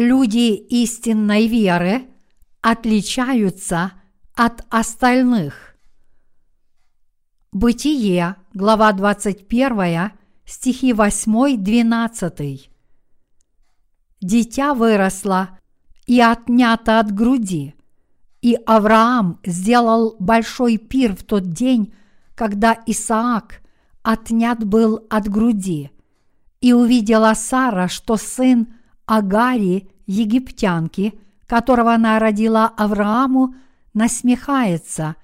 люди истинной веры отличаются от остальных. Бытие, глава 21, стихи 8-12. Дитя выросло и отнято от груди, и Авраам сделал большой пир в тот день, когда Исаак отнят был от груди. И увидела Сара, что сын Агари, египтянки, которого она родила Аврааму, насмехается,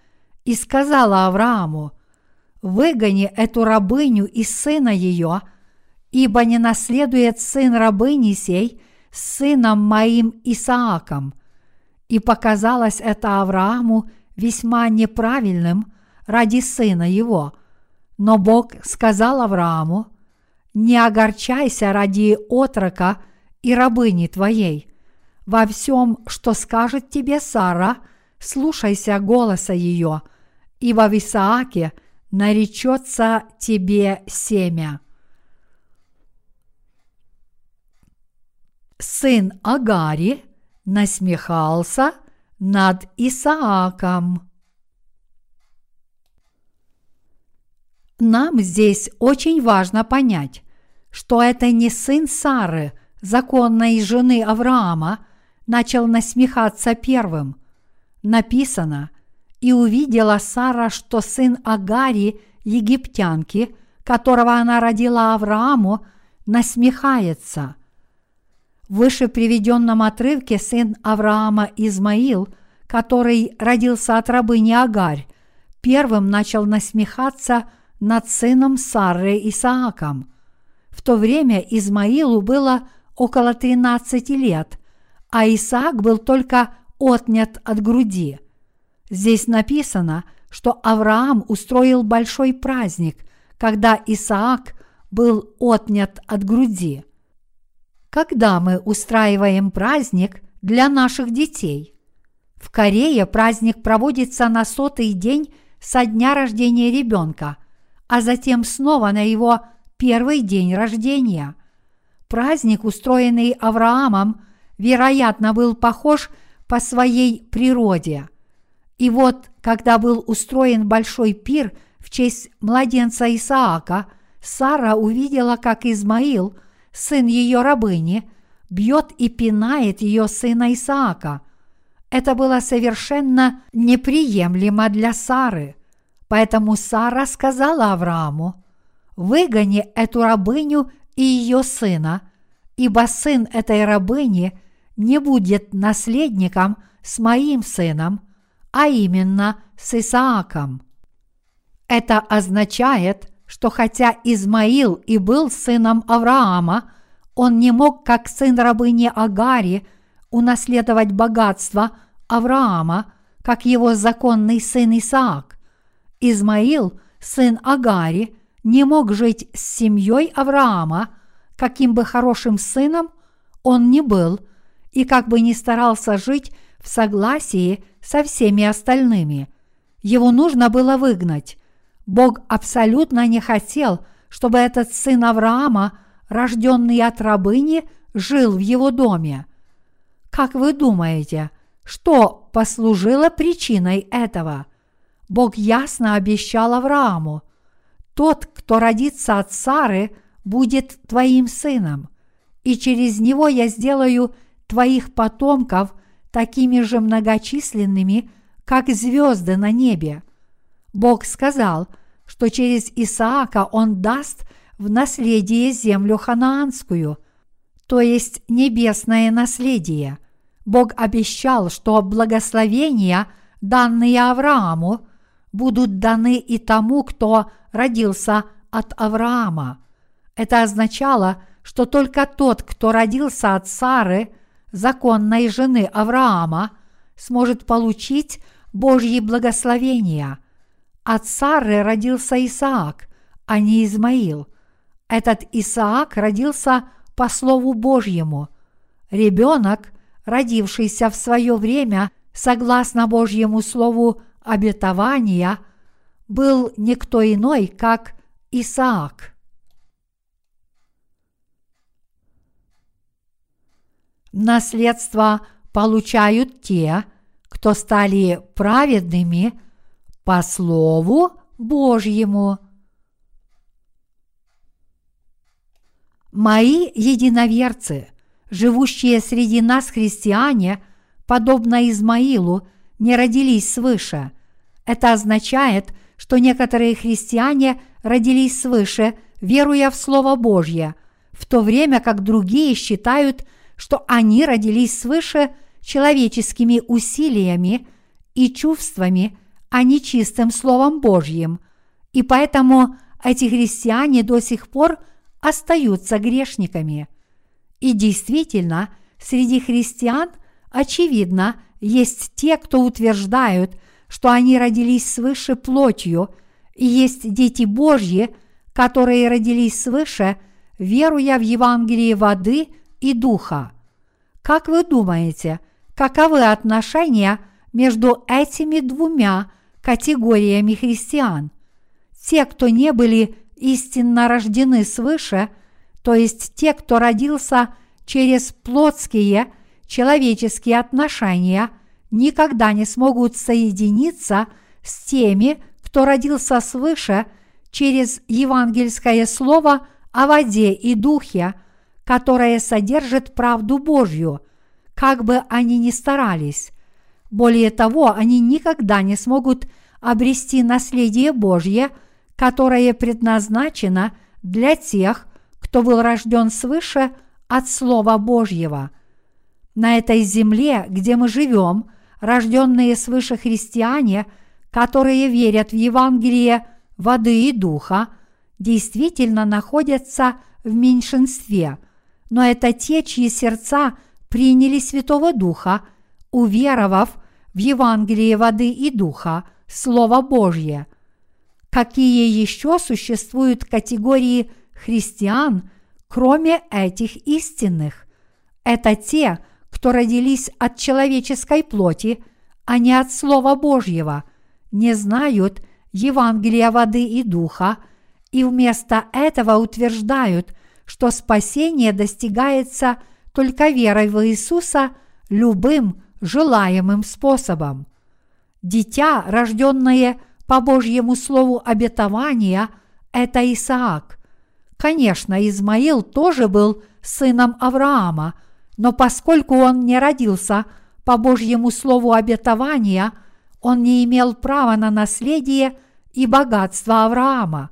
и сказала Аврааму, «Выгони эту рабыню и сына ее, ибо не наследует сын рабыни сей с сыном моим Исааком». И показалось это Аврааму весьма неправильным ради сына его. Но Бог сказал Аврааму, «Не огорчайся ради отрока и рабыни твоей. Во всем, что скажет тебе Сара, слушайся голоса ее, ибо в Исааке наречется тебе семя». Сын Агари насмехался над Исааком. Нам здесь очень важно понять, что это не сын Сары, законной жены Авраама, начал насмехаться первым. Написано, и увидела Сара, что сын Агари, египтянки, которого она родила Аврааму, насмехается. В выше приведенном отрывке сын Авраама Измаил, который родился от рабыни Агарь, первым начал насмехаться – над сыном Сары Исааком. В то время Измаилу было около 13 лет, а Исаак был только отнят от груди. Здесь написано, что Авраам устроил большой праздник, когда Исаак был отнят от груди. Когда мы устраиваем праздник для наших детей? В Корее праздник проводится на сотый день со дня рождения ребенка – а затем снова на его первый день рождения. Праздник, устроенный Авраамом, вероятно, был похож по своей природе. И вот, когда был устроен большой пир в честь младенца Исаака, Сара увидела, как Измаил, сын ее рабыни, бьет и пинает ее сына Исаака. Это было совершенно неприемлемо для Сары – Поэтому Сара сказала Аврааму, «Выгони эту рабыню и ее сына, ибо сын этой рабыни не будет наследником с моим сыном, а именно с Исааком». Это означает, что хотя Измаил и был сыном Авраама, он не мог, как сын рабыни Агари, унаследовать богатство Авраама, как его законный сын Исаак. Измаил, сын Агари, не мог жить с семьей Авраама, каким бы хорошим сыном он ни был, и как бы ни старался жить в согласии со всеми остальными. Его нужно было выгнать. Бог абсолютно не хотел, чтобы этот сын Авраама, рожденный от рабыни, жил в его доме. Как вы думаете, что послужило причиной этого – Бог ясно обещал Аврааму, тот, кто родится от Сары, будет твоим сыном, и через него я сделаю твоих потомков такими же многочисленными, как звезды на небе. Бог сказал, что через Исаака он даст в наследие землю ханаанскую, то есть небесное наследие. Бог обещал, что благословения, данные Аврааму, будут даны и тому, кто родился от Авраама. Это означало, что только тот, кто родился от Сары, законной жены Авраама, сможет получить Божьи благословения. От Сары родился Исаак, а не Измаил. Этот Исаак родился по Слову Божьему. Ребенок, родившийся в свое время согласно Божьему Слову обетования был никто иной, как Исаак. Наследство получают те, кто стали праведными по Слову Божьему. Мои единоверцы, живущие среди нас христиане, подобно Измаилу, не родились свыше. Это означает, что некоторые христиане родились свыше, веруя в Слово Божье, в то время как другие считают, что они родились свыше человеческими усилиями и чувствами, а не чистым Словом Божьим. И поэтому эти христиане до сих пор – остаются грешниками. И действительно, среди христиан, очевидно, есть те, кто утверждают, что они родились свыше плотью, и есть дети Божьи, которые родились свыше, веруя в Евангелие воды и духа. Как вы думаете, каковы отношения между этими двумя категориями христиан? Те, кто не были истинно рождены свыше, то есть те, кто родился через плотские человеческие отношения, никогда не смогут соединиться с теми, кто родился свыше через евангельское слово о воде и духе, которое содержит правду Божью, как бы они ни старались. Более того, они никогда не смогут обрести наследие Божье – которое предназначено для тех, кто был рожден свыше от Слова Божьего. На этой земле, где мы живем, рожденные свыше христиане, которые верят в Евангелие воды и духа, действительно находятся в меньшинстве, но это те, чьи сердца приняли Святого Духа, уверовав в Евангелие воды и духа, Слово Божье – какие еще существуют категории христиан, кроме этих истинных. Это те, кто родились от человеческой плоти, а не от Слова Божьего, не знают Евангелия воды и духа, и вместо этого утверждают, что спасение достигается только верой в Иисуса любым желаемым способом. Дитя, рожденное по Божьему слову обетования – это Исаак. Конечно, Измаил тоже был сыном Авраама, но поскольку он не родился по Божьему слову обетования, он не имел права на наследие и богатство Авраама.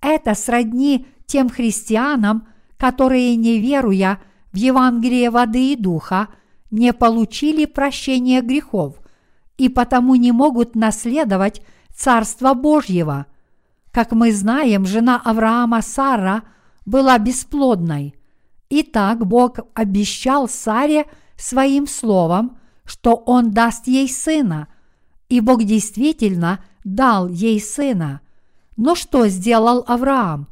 Это сродни тем христианам, которые, не веруя в Евангелие воды и духа, не получили прощения грехов и потому не могут наследовать Царства Божьего. Как мы знаем, жена Авраама Сара была бесплодной. Итак, Бог обещал Саре своим словом, что Он даст ей сына, и Бог действительно дал ей сына. Но что сделал Авраам?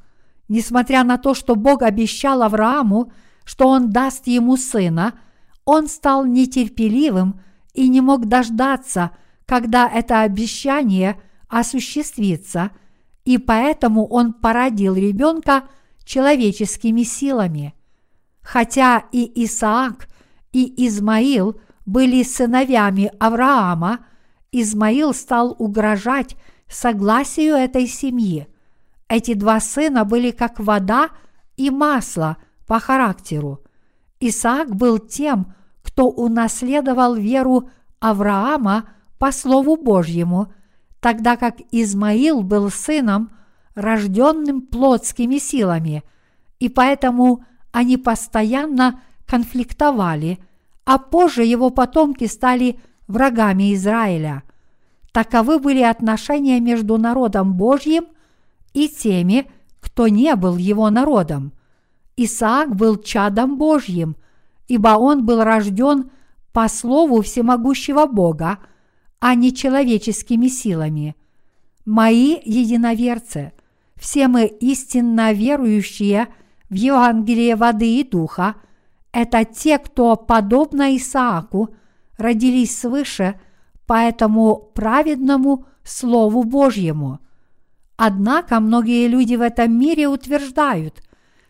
Несмотря на то, что Бог обещал Аврааму, что Он даст ему сына, он стал нетерпеливым и не мог дождаться, когда это обещание осуществиться, и поэтому он породил ребенка человеческими силами. Хотя и Исаак, и Измаил были сыновьями Авраама, Измаил стал угрожать согласию этой семьи. Эти два сына были как вода и масло по характеру. Исаак был тем, кто унаследовал веру Авраама по Слову Божьему тогда как Измаил был сыном, рожденным плотскими силами, и поэтому они постоянно конфликтовали, а позже его потомки стали врагами Израиля. Таковы были отношения между народом Божьим и теми, кто не был его народом. Исаак был чадом Божьим, ибо он был рожден по слову всемогущего Бога – а не человеческими силами. Мои единоверцы, все мы истинно верующие в Евангелие воды и духа, это те, кто, подобно Исааку, родились свыше по этому праведному Слову Божьему. Однако многие люди в этом мире утверждают,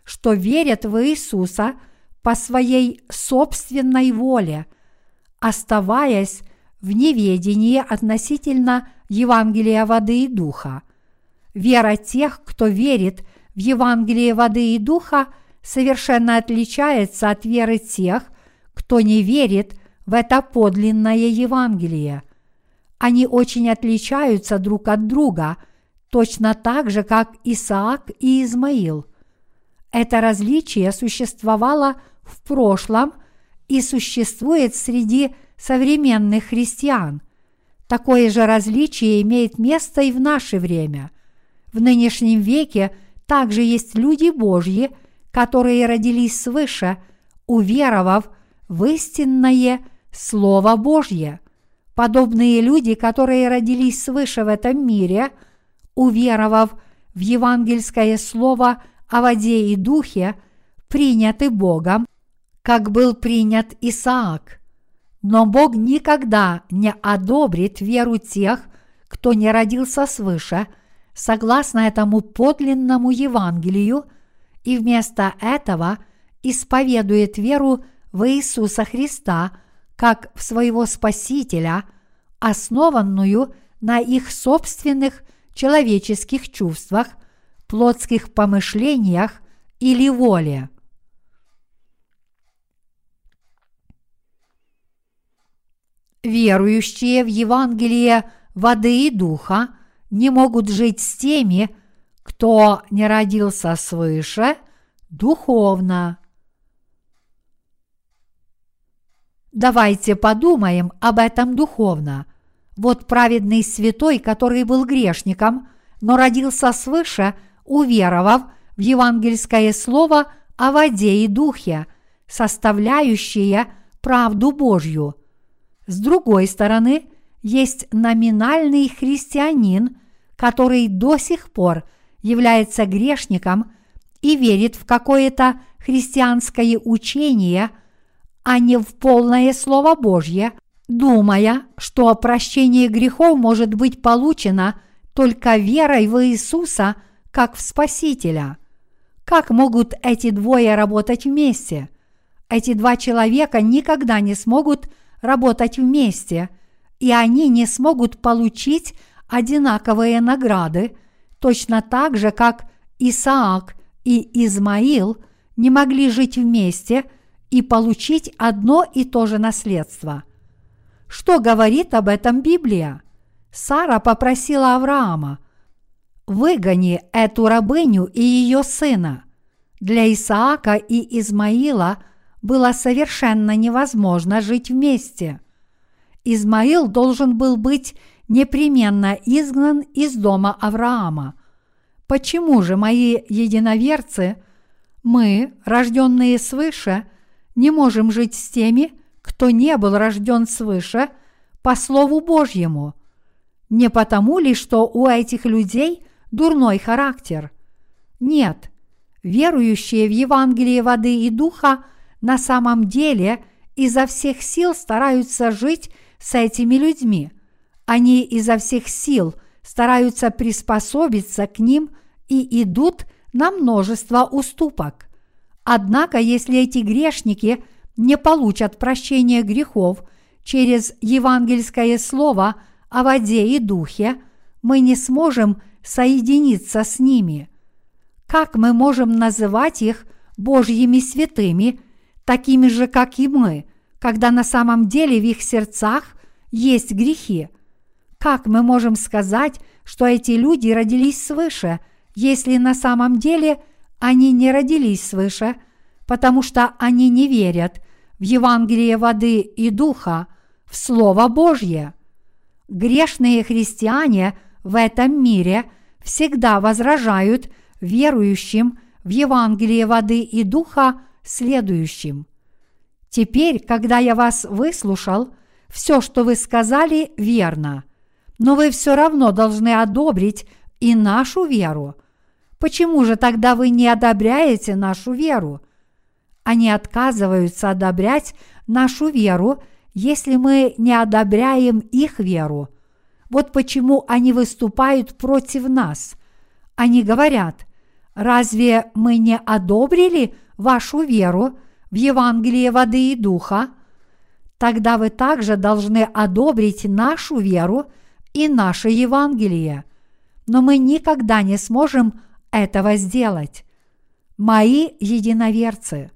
что верят в Иисуса по своей собственной воле, оставаясь в неведении относительно Евангелия воды и духа. Вера тех, кто верит в Евангелие воды и духа, совершенно отличается от веры тех, кто не верит в это подлинное Евангелие. Они очень отличаются друг от друга, точно так же, как Исаак и Измаил. Это различие существовало в прошлом и существует среди современных христиан. Такое же различие имеет место и в наше время. В нынешнем веке также есть люди Божьи, которые родились свыше, уверовав в истинное Слово Божье. Подобные люди, которые родились свыше в этом мире, уверовав в евангельское Слово о воде и духе, приняты Богом, как был принят Исаак. Но Бог никогда не одобрит веру тех, кто не родился свыше, согласно этому подлинному Евангелию, и вместо этого исповедует веру в Иисуса Христа как в своего Спасителя, основанную на их собственных человеческих чувствах, плотских помышлениях или воле. Верующие в Евангелие воды и духа не могут жить с теми, кто не родился свыше, духовно. Давайте подумаем об этом духовно. Вот праведный святой, который был грешником, но родился свыше, уверовав в евангельское слово о воде и духе, составляющее правду Божью. С другой стороны, есть номинальный христианин, который до сих пор является грешником и верит в какое-то христианское учение, а не в полное Слово Божье, думая, что прощение грехов может быть получено только верой в Иисуса как в Спасителя. Как могут эти двое работать вместе? Эти два человека никогда не смогут работать вместе, и они не смогут получить одинаковые награды, точно так же, как Исаак и Измаил не могли жить вместе и получить одно и то же наследство. Что говорит об этом Библия? Сара попросила Авраама, выгони эту рабыню и ее сына. Для Исаака и Измаила было совершенно невозможно жить вместе. Измаил должен был быть непременно изгнан из дома Авраама. Почему же мои единоверцы, мы, рожденные свыше, не можем жить с теми, кто не был рожден свыше по Слову Божьему? Не потому ли, что у этих людей дурной характер? Нет, верующие в Евангелие воды и духа – на самом деле изо всех сил стараются жить с этими людьми. Они изо всех сил стараются приспособиться к ним и идут на множество уступок. Однако, если эти грешники не получат прощения грехов через евангельское слово о воде и духе, мы не сможем соединиться с ними. Как мы можем называть их Божьими святыми – такими же, как и мы, когда на самом деле в их сердцах есть грехи. Как мы можем сказать, что эти люди родились свыше, если на самом деле они не родились свыше, потому что они не верят в Евангелие воды и духа, в Слово Божье? Грешные христиане в этом мире всегда возражают верующим в Евангелие воды и духа следующим. Теперь, когда я вас выслушал, все, что вы сказали, верно, но вы все равно должны одобрить и нашу веру. Почему же тогда вы не одобряете нашу веру? Они отказываются одобрять нашу веру, если мы не одобряем их веру. Вот почему они выступают против нас. Они говорят, разве мы не одобрили вашу веру в Евангелии воды и духа, тогда вы также должны одобрить нашу веру и наше Евангелие. Но мы никогда не сможем этого сделать. Мои единоверцы,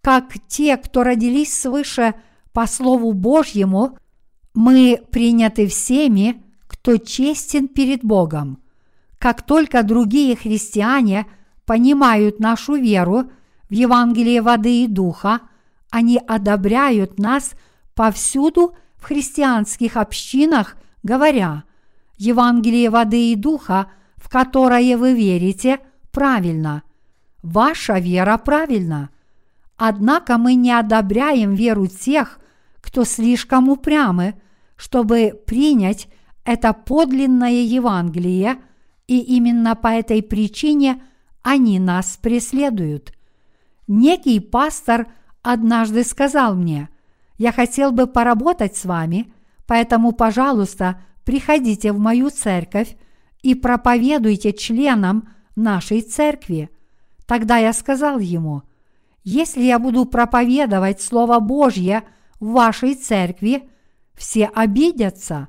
как те, кто родились свыше по Слову Божьему, мы приняты всеми, кто честен перед Богом. Как только другие христиане понимают нашу веру в Евангелие воды и духа, они одобряют нас повсюду в христианских общинах, говоря, Евангелие воды и духа, в которое вы верите, правильно. Ваша вера правильна. Однако мы не одобряем веру тех, кто слишком упрямы, чтобы принять это подлинное Евангелие, и именно по этой причине они нас преследуют. Некий пастор однажды сказал мне, «Я хотел бы поработать с вами, поэтому, пожалуйста, приходите в мою церковь и проповедуйте членам нашей церкви». Тогда я сказал ему, «Если я буду проповедовать Слово Божье в вашей церкви, все обидятся.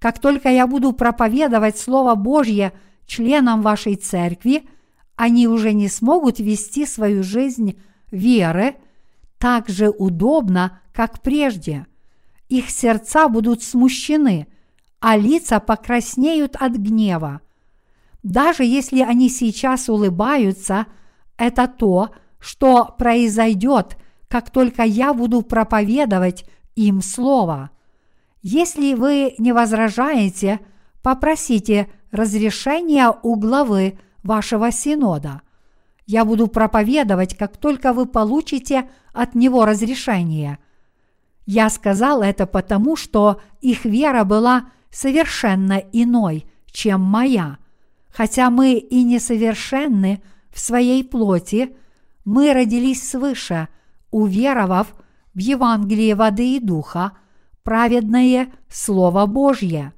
Как только я буду проповедовать Слово Божье членам вашей церкви, они уже не смогут вести свою жизнь веры так же удобно, как прежде. Их сердца будут смущены, а лица покраснеют от гнева. Даже если они сейчас улыбаются, это то, что произойдет, как только я буду проповедовать им Слово. Если вы не возражаете, попросите разрешения у главы вашего синода. Я буду проповедовать, как только вы получите от него разрешение. Я сказал это потому, что их вера была совершенно иной, чем моя. Хотя мы и несовершенны в своей плоти, мы родились свыше, уверовав в Евангелие воды и духа, праведное Слово Божье.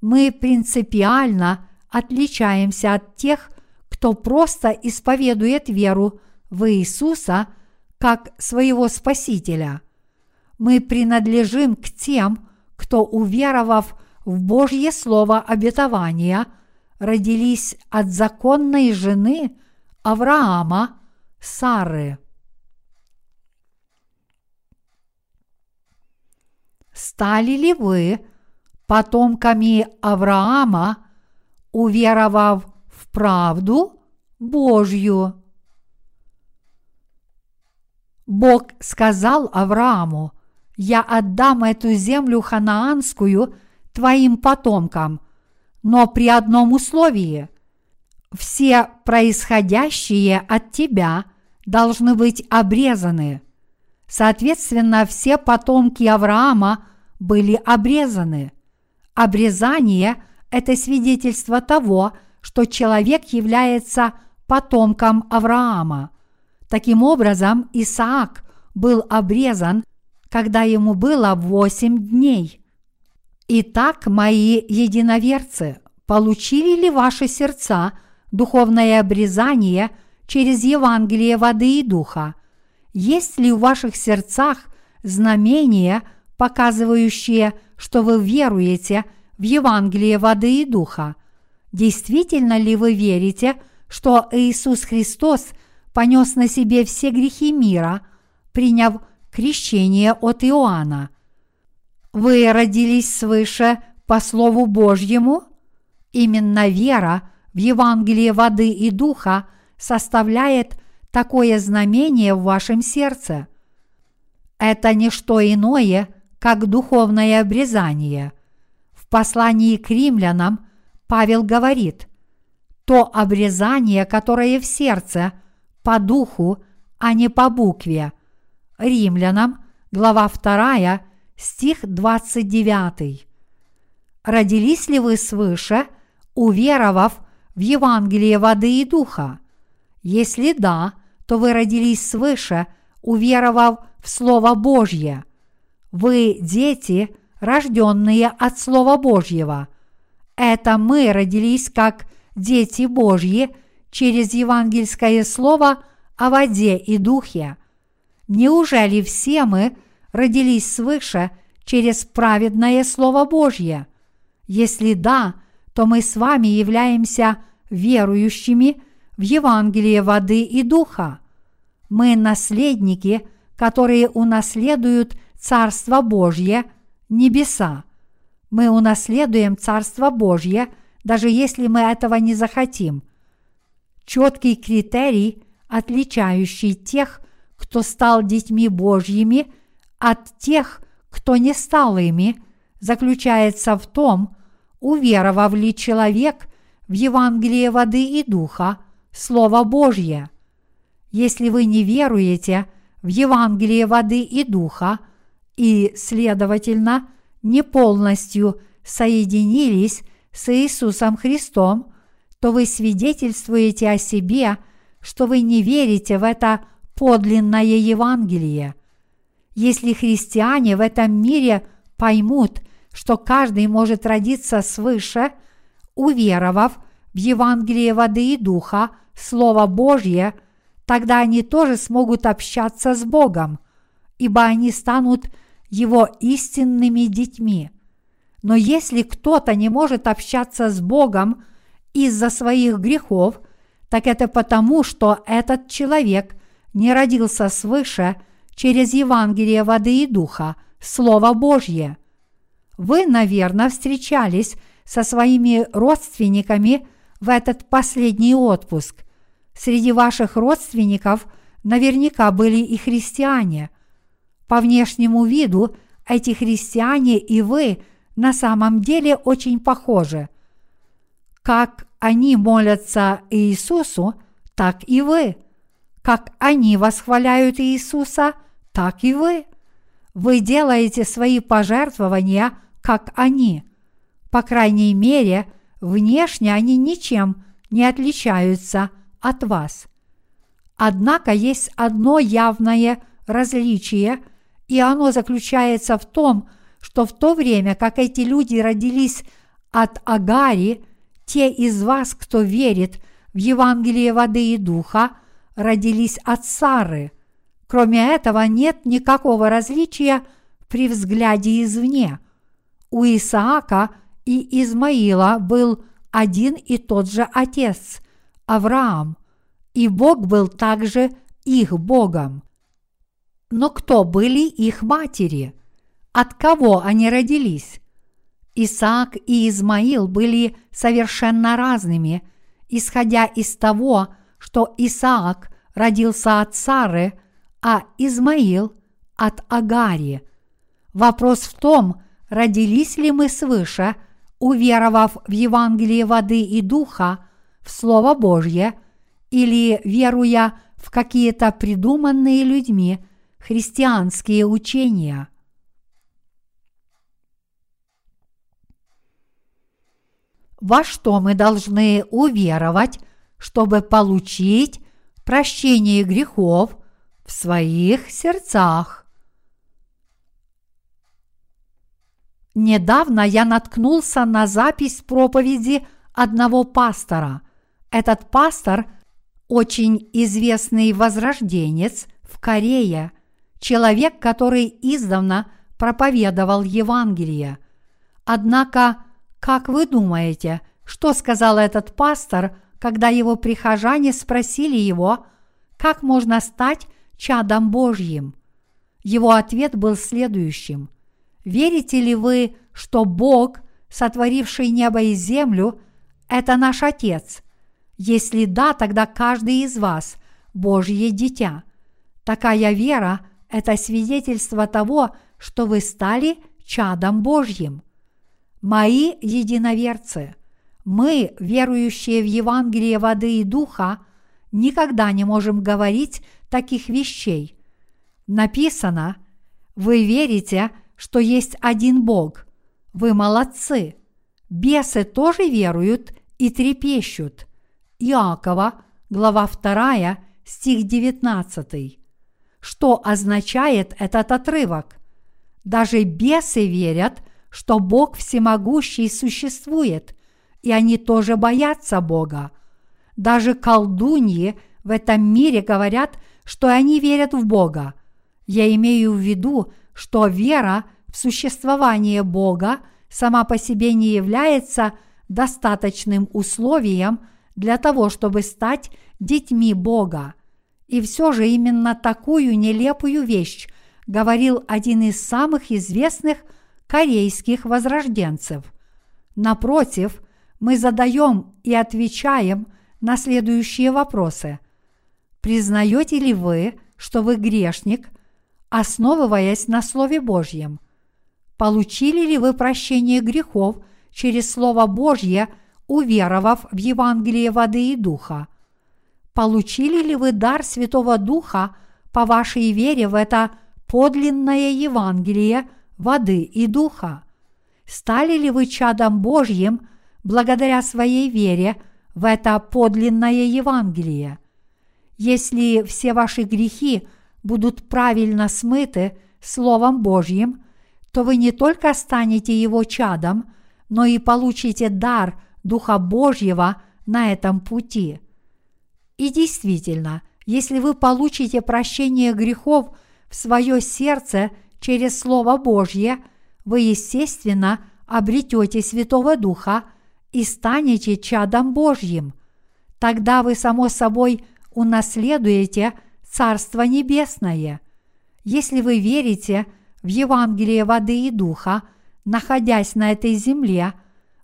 Мы принципиально отличаемся от тех, кто просто исповедует веру в Иисуса как своего Спасителя. Мы принадлежим к тем, кто, уверовав в Божье Слово обетования, родились от законной жены Авраама Сары. Стали ли вы потомками Авраама, уверовав в правду Божью? Бог сказал Аврааму, «Я отдам эту землю ханаанскую твоим потомкам, но при одном условии – все происходящие от тебя должны быть обрезаны. Соответственно, все потомки Авраама были обрезаны. Обрезание – это свидетельство того, что человек является потомком Авраама. Таким образом, Исаак был обрезан, когда ему было восемь дней. Итак, мои единоверцы, получили ли ваши сердца духовное обрезание через Евангелие воды и духа? Есть ли в ваших сердцах знамения – показывающие, что вы веруете в Евангелие воды и духа. Действительно ли вы верите, что Иисус Христос понес на себе все грехи мира, приняв крещение от Иоанна? Вы родились свыше по Слову Божьему? Именно вера в Евангелие воды и духа составляет такое знамение в вашем сердце. Это не что иное, как духовное обрезание. Послании к римлянам Павел говорит, то обрезание, которое в сердце, по духу, а не по букве. Римлянам, глава 2, стих 29. Родились ли вы свыше, уверовав в Евангелие воды и духа? Если да, то вы родились свыше, уверовав в Слово Божье. Вы дети, рожденные от Слова Божьего. Это мы родились как дети Божьи через евангельское слово о воде и духе. Неужели все мы родились свыше через праведное Слово Божье? Если да, то мы с вами являемся верующими в Евангелие воды и духа. Мы наследники, которые унаследуют Царство Божье, небеса. Мы унаследуем Царство Божье, даже если мы этого не захотим. Четкий критерий, отличающий тех, кто стал детьми Божьими, от тех, кто не стал ими, заключается в том, уверовав ли человек в Евангелие воды и духа, Слово Божье. Если вы не веруете в Евангелие воды и духа и, следовательно, не полностью соединились с Иисусом Христом, то вы свидетельствуете о себе, что вы не верите в это подлинное Евангелие. Если христиане в этом мире поймут, что каждый может родиться свыше, уверовав в Евангелие воды и духа, Слово Божье, тогда они тоже смогут общаться с Богом, ибо они станут Его истинными детьми. Но если кто-то не может общаться с Богом из-за своих грехов, так это потому, что этот человек не родился свыше через Евангелие воды и духа, Слово Божье. Вы, наверное, встречались со своими родственниками в этот последний отпуск. Среди ваших родственников наверняка были и христиане. По внешнему виду эти христиане и вы на самом деле очень похожи. Как они молятся Иисусу, так и вы. Как они восхваляют Иисуса, так и вы. Вы делаете свои пожертвования, как они. По крайней мере, внешне они ничем не отличаются от вас. Однако есть одно явное различие, и оно заключается в том, что в то время, как эти люди родились от Агари, те из вас, кто верит в Евангелие воды и духа, родились от Сары. Кроме этого, нет никакого различия при взгляде извне. У Исаака и Измаила был один и тот же отец – Авраам, и Бог был также их Богом. Но кто были их матери? От кого они родились? Исаак и Измаил были совершенно разными, исходя из того, что Исаак родился от Сары, а Измаил – от Агари. Вопрос в том, родились ли мы свыше, уверовав в Евангелие воды и духа, в Слово Божье, или веруя в какие-то придуманные людьми христианские учения – во что мы должны уверовать, чтобы получить прощение грехов в своих сердцах. Недавно я наткнулся на запись проповеди одного пастора. Этот пастор – очень известный возрожденец в Корее, человек, который издавна проповедовал Евангелие. Однако как вы думаете, что сказал этот пастор, когда его прихожане спросили его, как можно стать чадом Божьим? Его ответ был следующим. Верите ли вы, что Бог, сотворивший небо и землю, это наш Отец? Если да, тогда каждый из вас – Божье дитя. Такая вера – это свидетельство того, что вы стали чадом Божьим – Мои единоверцы, мы, верующие в Евангелие воды и духа, никогда не можем говорить таких вещей. Написано, вы верите, что есть один Бог. Вы молодцы. Бесы тоже веруют и трепещут. Иакова, глава 2, стих 19. Что означает этот отрывок? Даже бесы верят, что Бог всемогущий существует, и они тоже боятся Бога. Даже колдуньи в этом мире говорят, что они верят в Бога. Я имею в виду, что вера в существование Бога сама по себе не является достаточным условием для того, чтобы стать детьми Бога. И все же именно такую нелепую вещь говорил один из самых известных корейских возрожденцев. Напротив, мы задаем и отвечаем на следующие вопросы. Признаете ли вы, что вы грешник, основываясь на Слове Божьем? Получили ли вы прощение грехов через Слово Божье, уверовав в Евангелие воды и духа? Получили ли вы дар Святого Духа по вашей вере в это подлинное Евангелие воды и духа? Стали ли вы чадом Божьим благодаря своей вере в это подлинное Евангелие? Если все ваши грехи будут правильно смыты Словом Божьим, то вы не только станете Его чадом, но и получите дар Духа Божьего на этом пути. И действительно, если вы получите прощение грехов в свое сердце через Слово Божье, вы, естественно, обретете Святого Духа и станете чадом Божьим. Тогда вы, само собой, унаследуете Царство Небесное. Если вы верите в Евангелие воды и духа, находясь на этой земле,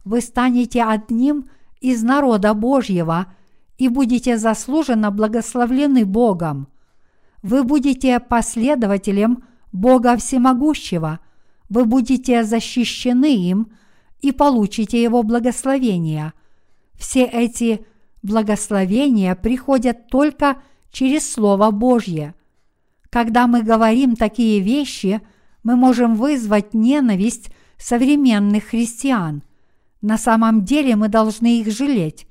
вы станете одним из народа Божьего и будете заслуженно благословлены Богом. Вы будете последователем Бога Всемогущего, вы будете защищены им и получите Его благословения. Все эти благословения приходят только через Слово Божье. Когда мы говорим такие вещи, мы можем вызвать ненависть современных христиан. На самом деле мы должны их жалеть.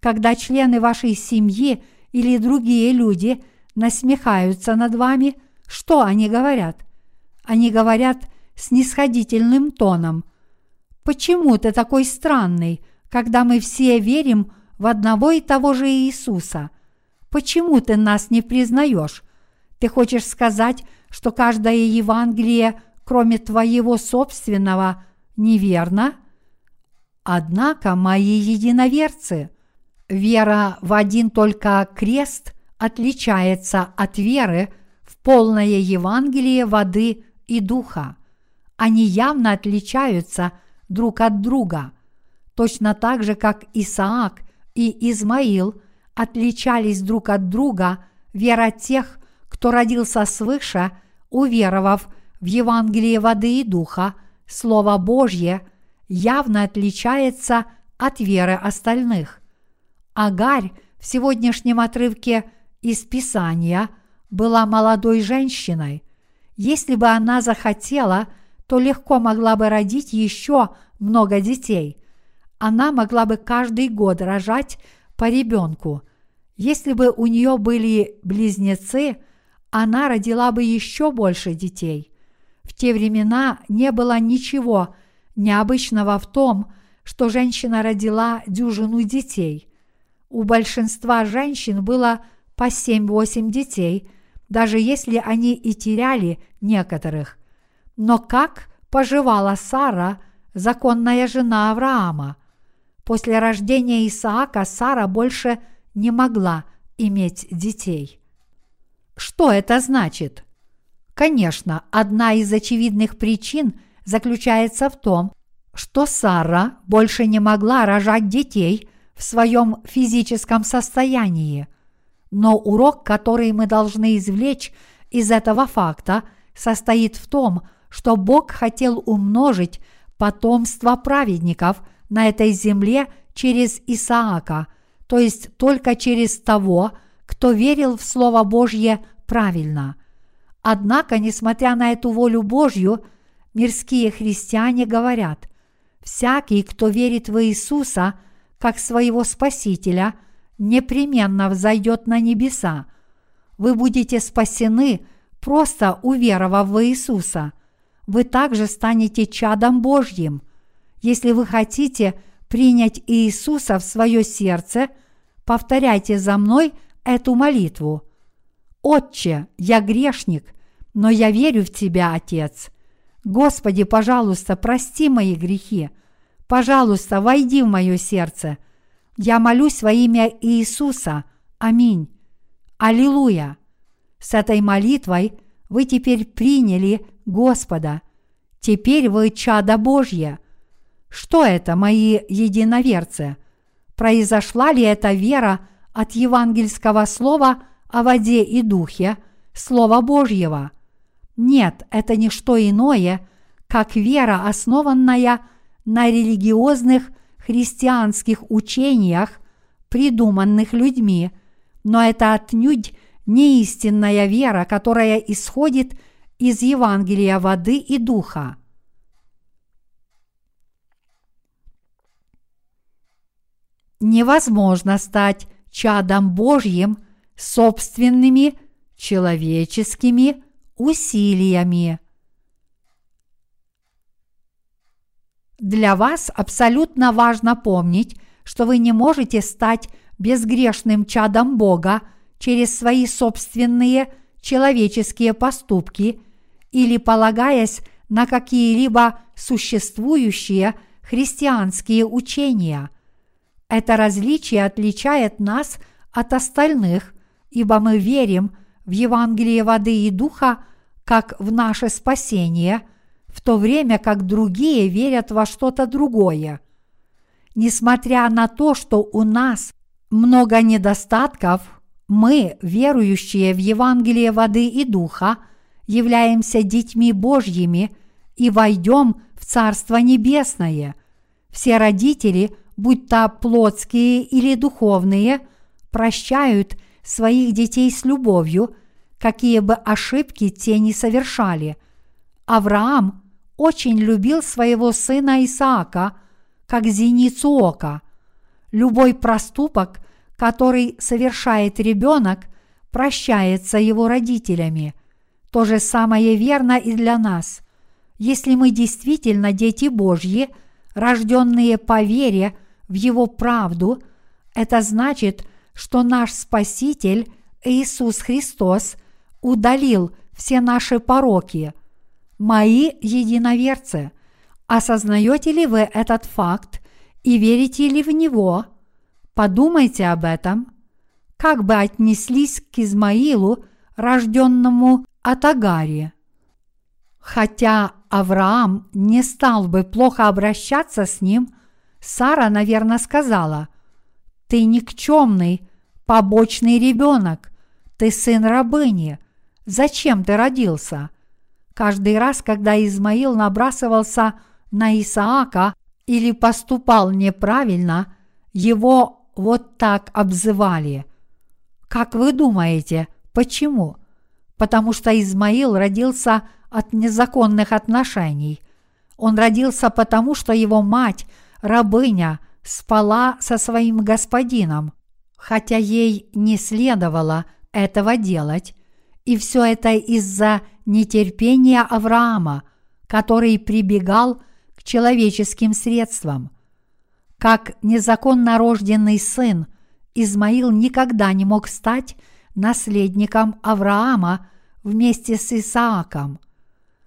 Когда члены вашей семьи или другие люди насмехаются над вами, что они говорят? Они говорят снисходительным тоном. Почему ты такой странный, когда мы все верим в одного и того же Иисуса. Почему ты нас не признаешь? Ты хочешь сказать, что каждое Евангелие, кроме твоего собственного, неверно? Однако, мои единоверцы, вера в один только крест отличается от веры в полное Евангелие воды и духа. Они явно отличаются друг от друга, точно так же, как Исаак и Измаил отличались друг от друга, вера тех, кто родился свыше, уверовав в Евангелие воды и духа, Слово Божье, явно отличается от веры остальных. Агарь в сегодняшнем отрывке из Писания была молодой женщиной. Если бы она захотела, то легко могла бы родить еще много детей – она могла бы каждый год рожать по ребенку. Если бы у нее были близнецы, она родила бы еще больше детей. В те времена не было ничего необычного в том, что женщина родила дюжину детей. У большинства женщин было по 7-8 детей, даже если они и теряли некоторых. Но как поживала Сара, законная жена Авраама – После рождения Исаака Сара больше не могла иметь детей. Что это значит? Конечно, одна из очевидных причин заключается в том, что Сара больше не могла рожать детей в своем физическом состоянии. Но урок, который мы должны извлечь из этого факта, состоит в том, что Бог хотел умножить потомство праведников – на этой земле через Исаака, то есть только через того, кто верил в Слово Божье правильно. Однако, несмотря на эту волю Божью, мирские христиане говорят, всякий, кто верит в Иисуса как своего Спасителя, непременно взойдет на небеса. Вы будете спасены, просто уверовав в Иисуса. Вы также станете чадом Божьим – если вы хотите принять Иисуса в свое сердце, повторяйте за мной эту молитву. «Отче, я грешник, но я верю в Тебя, Отец. Господи, пожалуйста, прости мои грехи. Пожалуйста, войди в мое сердце. Я молюсь во имя Иисуса. Аминь. Аллилуйя. С этой молитвой вы теперь приняли Господа. Теперь вы чадо Божье. Что это, мои единоверцы? Произошла ли эта вера от евангельского слова о воде и духе, слова Божьего? Нет, это не что иное, как вера, основанная на религиозных христианских учениях, придуманных людьми, но это отнюдь не истинная вера, которая исходит из Евангелия воды и духа. Невозможно стать чадом Божьим собственными человеческими усилиями. Для вас абсолютно важно помнить, что вы не можете стать безгрешным чадом Бога – через свои собственные человеческие поступки или полагаясь на какие-либо существующие христианские учения. Это различие отличает нас от остальных, ибо мы верим в Евангелие воды и духа как в наше спасение, в то время как другие верят во что-то другое. Несмотря на то, что у нас много недостатков, мы, верующие в Евангелие воды и духа, являемся детьми Божьими и войдем в Царство Небесное. Все родители, будь то плотские или духовные, прощают своих детей с любовью, какие бы ошибки те не совершали. Авраам очень любил своего сына Исаака, как зеницу ока. Любой проступок – который совершает ребенок, прощается его родителями. То же самое верно и для нас. Если мы действительно дети Божьи, рожденные по вере в Его правду, это значит, что наш Спаситель Иисус Христос удалил все наши пороки. Мои единоверцы, осознаете ли вы этот факт и верите ли в него – Подумайте об этом. Как бы отнеслись к Измаилу, рожденному от Агари? Хотя Авраам не стал бы плохо обращаться с ним, Сара, наверное, сказала, «Ты никчемный, побочный ребенок, ты сын рабыни, зачем ты родился?» Каждый раз, когда Измаил набрасывался на Исаака или поступал неправильно, его вот так обзывали. Как вы думаете, почему? Потому что Измаил родился от незаконных отношений. Он родился потому, что его мать, рабыня, спала со своим господином, хотя ей не следовало этого делать. И все это из-за нетерпения Авраама, который прибегал к человеческим средствам – как незаконно рожденный сын, Измаил никогда не мог стать наследником Авраама вместе с Исааком.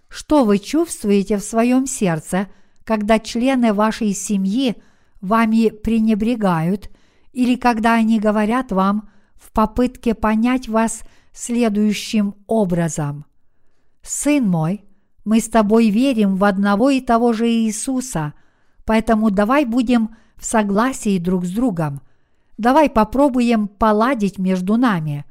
Что вы чувствуете в своем сердце, когда члены вашей семьи вами пренебрегают или когда они говорят вам в попытке понять вас следующим образом? Сын мой, мы с тобой верим в одного и того же Иисуса, поэтому давай будем в согласии друг с другом. Давай попробуем поладить между нами.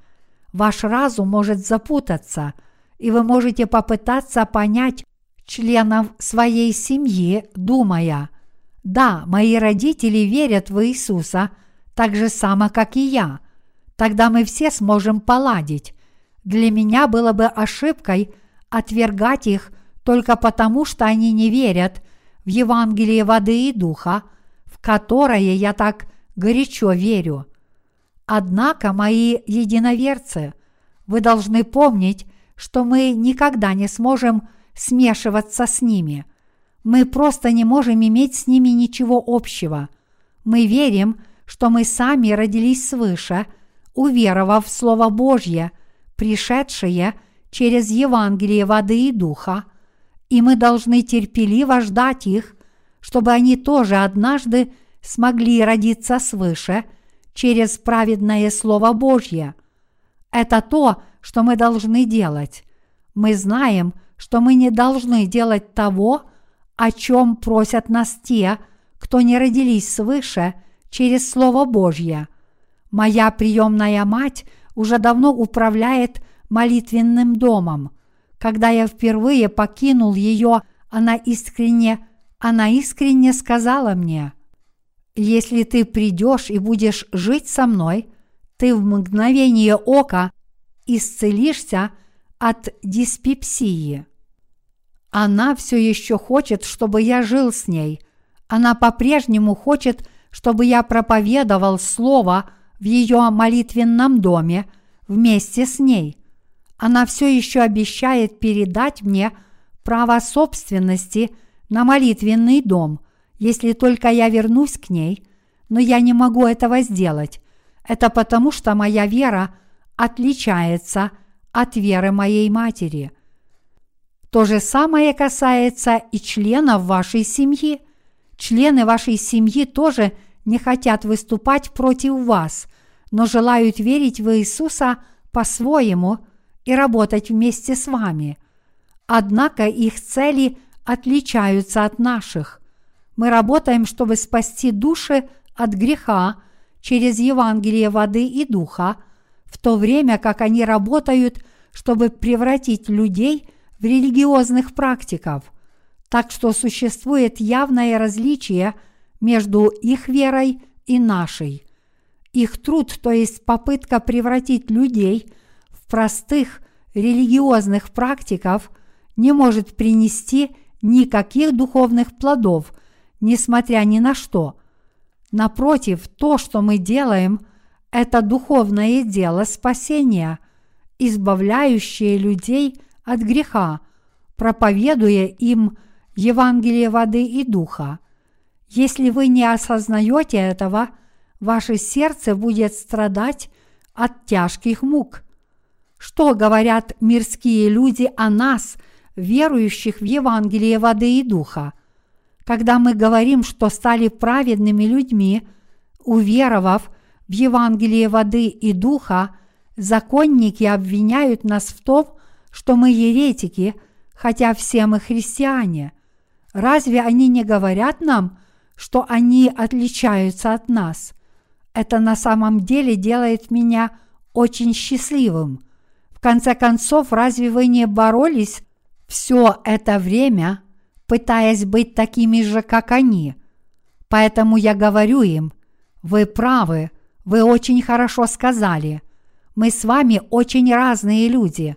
Ваш разум может запутаться, и вы можете попытаться понять членов своей семьи, думая, да, мои родители верят в Иисуса так же само, как и я. Тогда мы все сможем поладить. Для меня было бы ошибкой отвергать их только потому, что они не верят в Евангелие воды и духа – которое я так горячо верю. Однако, мои единоверцы, вы должны помнить, что мы никогда не сможем смешиваться с ними. Мы просто не можем иметь с ними ничего общего. Мы верим, что мы сами родились свыше, уверовав в Слово Божье, пришедшее через Евангелие воды и духа, и мы должны терпеливо ждать их, чтобы они тоже однажды смогли родиться свыше через праведное Слово Божье. Это то, что мы должны делать. Мы знаем, что мы не должны делать того, о чем просят нас те, кто не родились свыше через Слово Божье. Моя приемная мать уже давно управляет молитвенным домом. Когда я впервые покинул ее, она искренне, она искренне сказала мне, «Если ты придешь и будешь жить со мной, ты в мгновение ока исцелишься от диспепсии». Она все еще хочет, чтобы я жил с ней. Она по-прежнему хочет, чтобы я проповедовал Слово в ее молитвенном доме вместе с ней. Она все еще обещает передать мне право собственности на молитвенный дом, если только я вернусь к ней, но я не могу этого сделать. Это потому, что моя вера отличается от веры моей матери – то же самое касается и членов вашей семьи. Члены вашей семьи тоже не хотят выступать против вас, но желают верить в Иисуса по-своему и работать вместе с вами. Однако их цели отличаются от наших. Мы работаем, чтобы спасти души от греха через Евангелие воды и духа, в то время как они работают, чтобы превратить людей – в религиозных практиков, так что существует явное различие между их верой и нашей. Их труд, то есть попытка превратить людей в простых религиозных практиков, не может принести никаких духовных плодов, несмотря ни на что. Напротив, то, что мы делаем, это духовное дело спасения, избавляющее людей – от греха, проповедуя им Евангелие воды и духа. Если вы не осознаете этого, ваше сердце будет страдать от тяжких мук. Что говорят мирские люди о нас, верующих в Евангелие воды и духа? Когда мы говорим, что стали праведными людьми, уверовав в Евангелие воды и духа, законники обвиняют нас в том, что мы еретики, хотя все мы христиане. Разве они не говорят нам, что они отличаются от нас? Это на самом деле делает меня очень счастливым. В конце концов, разве вы не боролись все это время, пытаясь быть такими же, как они? Поэтому я говорю им, вы правы, вы очень хорошо сказали. Мы с вами очень разные люди.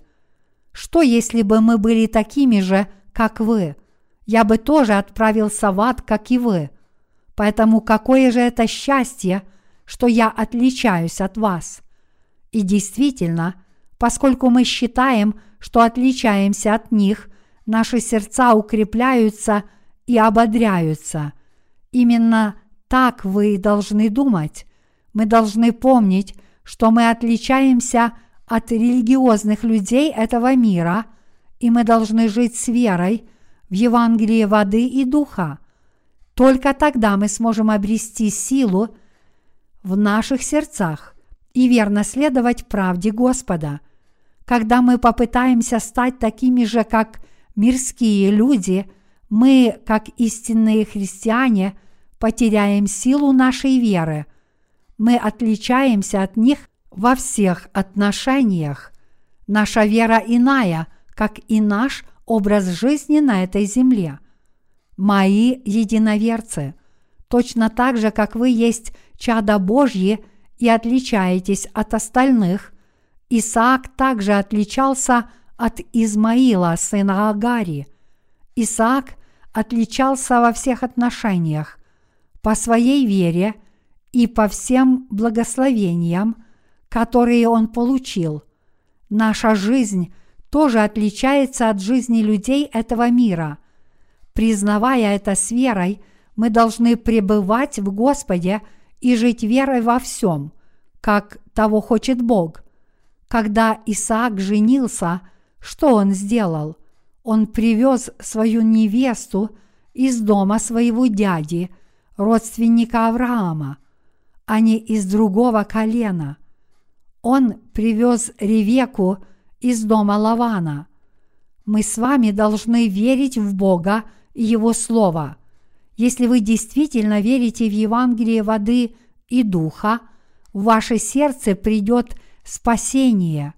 Что, если бы мы были такими же, как вы? Я бы тоже отправился в ад, как и вы. Поэтому какое же это счастье, что я отличаюсь от вас. И действительно, поскольку мы считаем, что отличаемся от них, наши сердца укрепляются и ободряются. Именно так вы должны думать. Мы должны помнить, что мы отличаемся от религиозных людей этого мира, и мы должны жить с верой в Евангелие воды и духа. Только тогда мы сможем обрести силу в наших сердцах и верно следовать правде Господа. Когда мы попытаемся стать такими же, как мирские люди, мы, как истинные христиане, потеряем силу нашей веры. Мы отличаемся от них во всех отношениях. Наша вера иная, как и наш образ жизни на этой земле. Мои единоверцы, точно так же, как вы есть чада Божьи и отличаетесь от остальных, Исаак также отличался от Измаила, сына Агари. Исаак отличался во всех отношениях, по своей вере и по всем благословениям, которые он получил. Наша жизнь тоже отличается от жизни людей этого мира. Признавая это с верой, мы должны пребывать в Господе и жить верой во всем, как того хочет Бог. Когда Исаак женился, Что он сделал? Он привез свою невесту из дома своего дяди, родственника Авраама, а не из другого колена. Он привез Ревеку из дома Лавана. Мы с вами должны верить в Бога Его Слово. Если вы действительно верите в Евангелие воды и духа, в ваше сердце придет спасение.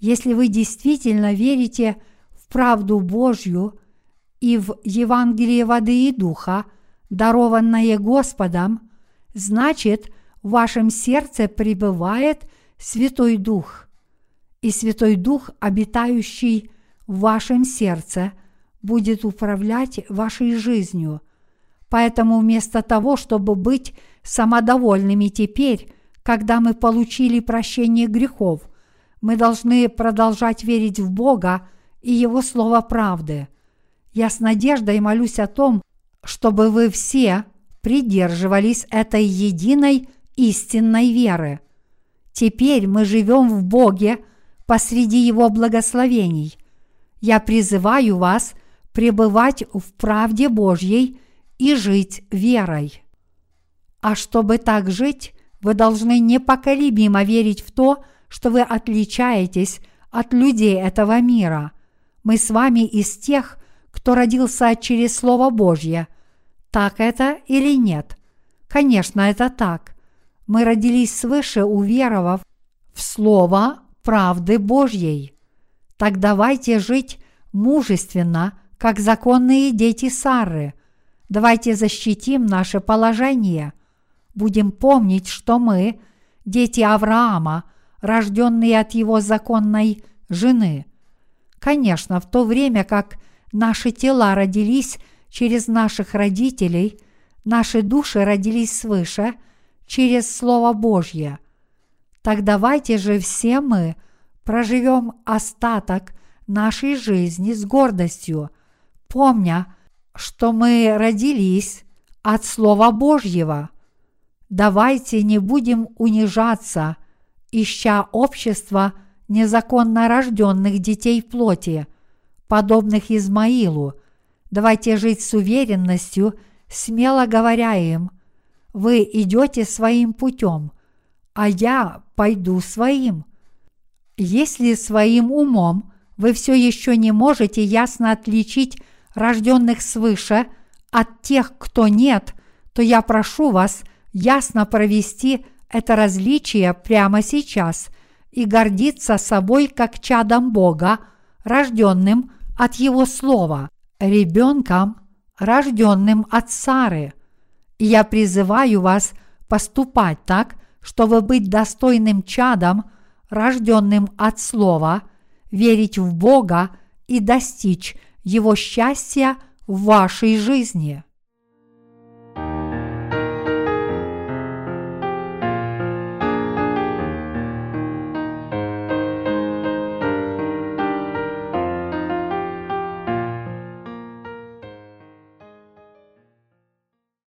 Если вы действительно верите в правду Божью и в Евангелие воды и духа, дарованное Господом, значит, в вашем сердце пребывает Святой Дух – и Святой Дух, обитающий в вашем сердце, будет управлять вашей жизнью. Поэтому вместо того, чтобы быть самодовольными теперь, когда мы получили прощение грехов, мы должны продолжать верить в Бога и Его Слово правды. Я с надеждой молюсь о том, чтобы вы все придерживались этой единой истинной веры. Теперь мы живем в Боге – посреди Его благословений. Я призываю вас пребывать в правде Божьей и жить верой. А чтобы так жить, вы должны непоколебимо верить в то, что вы отличаетесь от людей этого мира. Мы с вами из тех, кто родился через Слово Божье. Так это или нет? Конечно, это так. Мы родились свыше, уверовав в Слово правды Божьей. Так давайте жить мужественно, как законные дети Сары. Давайте защитим наше положение. Будем помнить, что мы – дети Авраама, рожденные от его законной жены. Конечно, в то время как наши тела родились через наших родителей, наши души родились свыше через Слово Божье – так давайте же все мы проживем остаток нашей жизни с гордостью, помня, что мы родились от Слова Божьего. Давайте не будем унижаться, ища общества незаконно рожденных детей плоти, подобных Измаилу. Давайте жить с уверенностью, смело говоря им, вы идете своим путем, а я пойду своим. Если своим умом вы все еще не можете ясно отличить рожденных свыше от тех, кто нет, то я прошу вас ясно провести это различие прямо сейчас и гордиться собой как чадом Бога, рожденным от Его Слова, ребенком, рожденным от Сары. И я призываю вас поступать так, чтобы быть достойным чадом, рожденным от Слова, верить в Бога и достичь Его счастья в вашей жизни.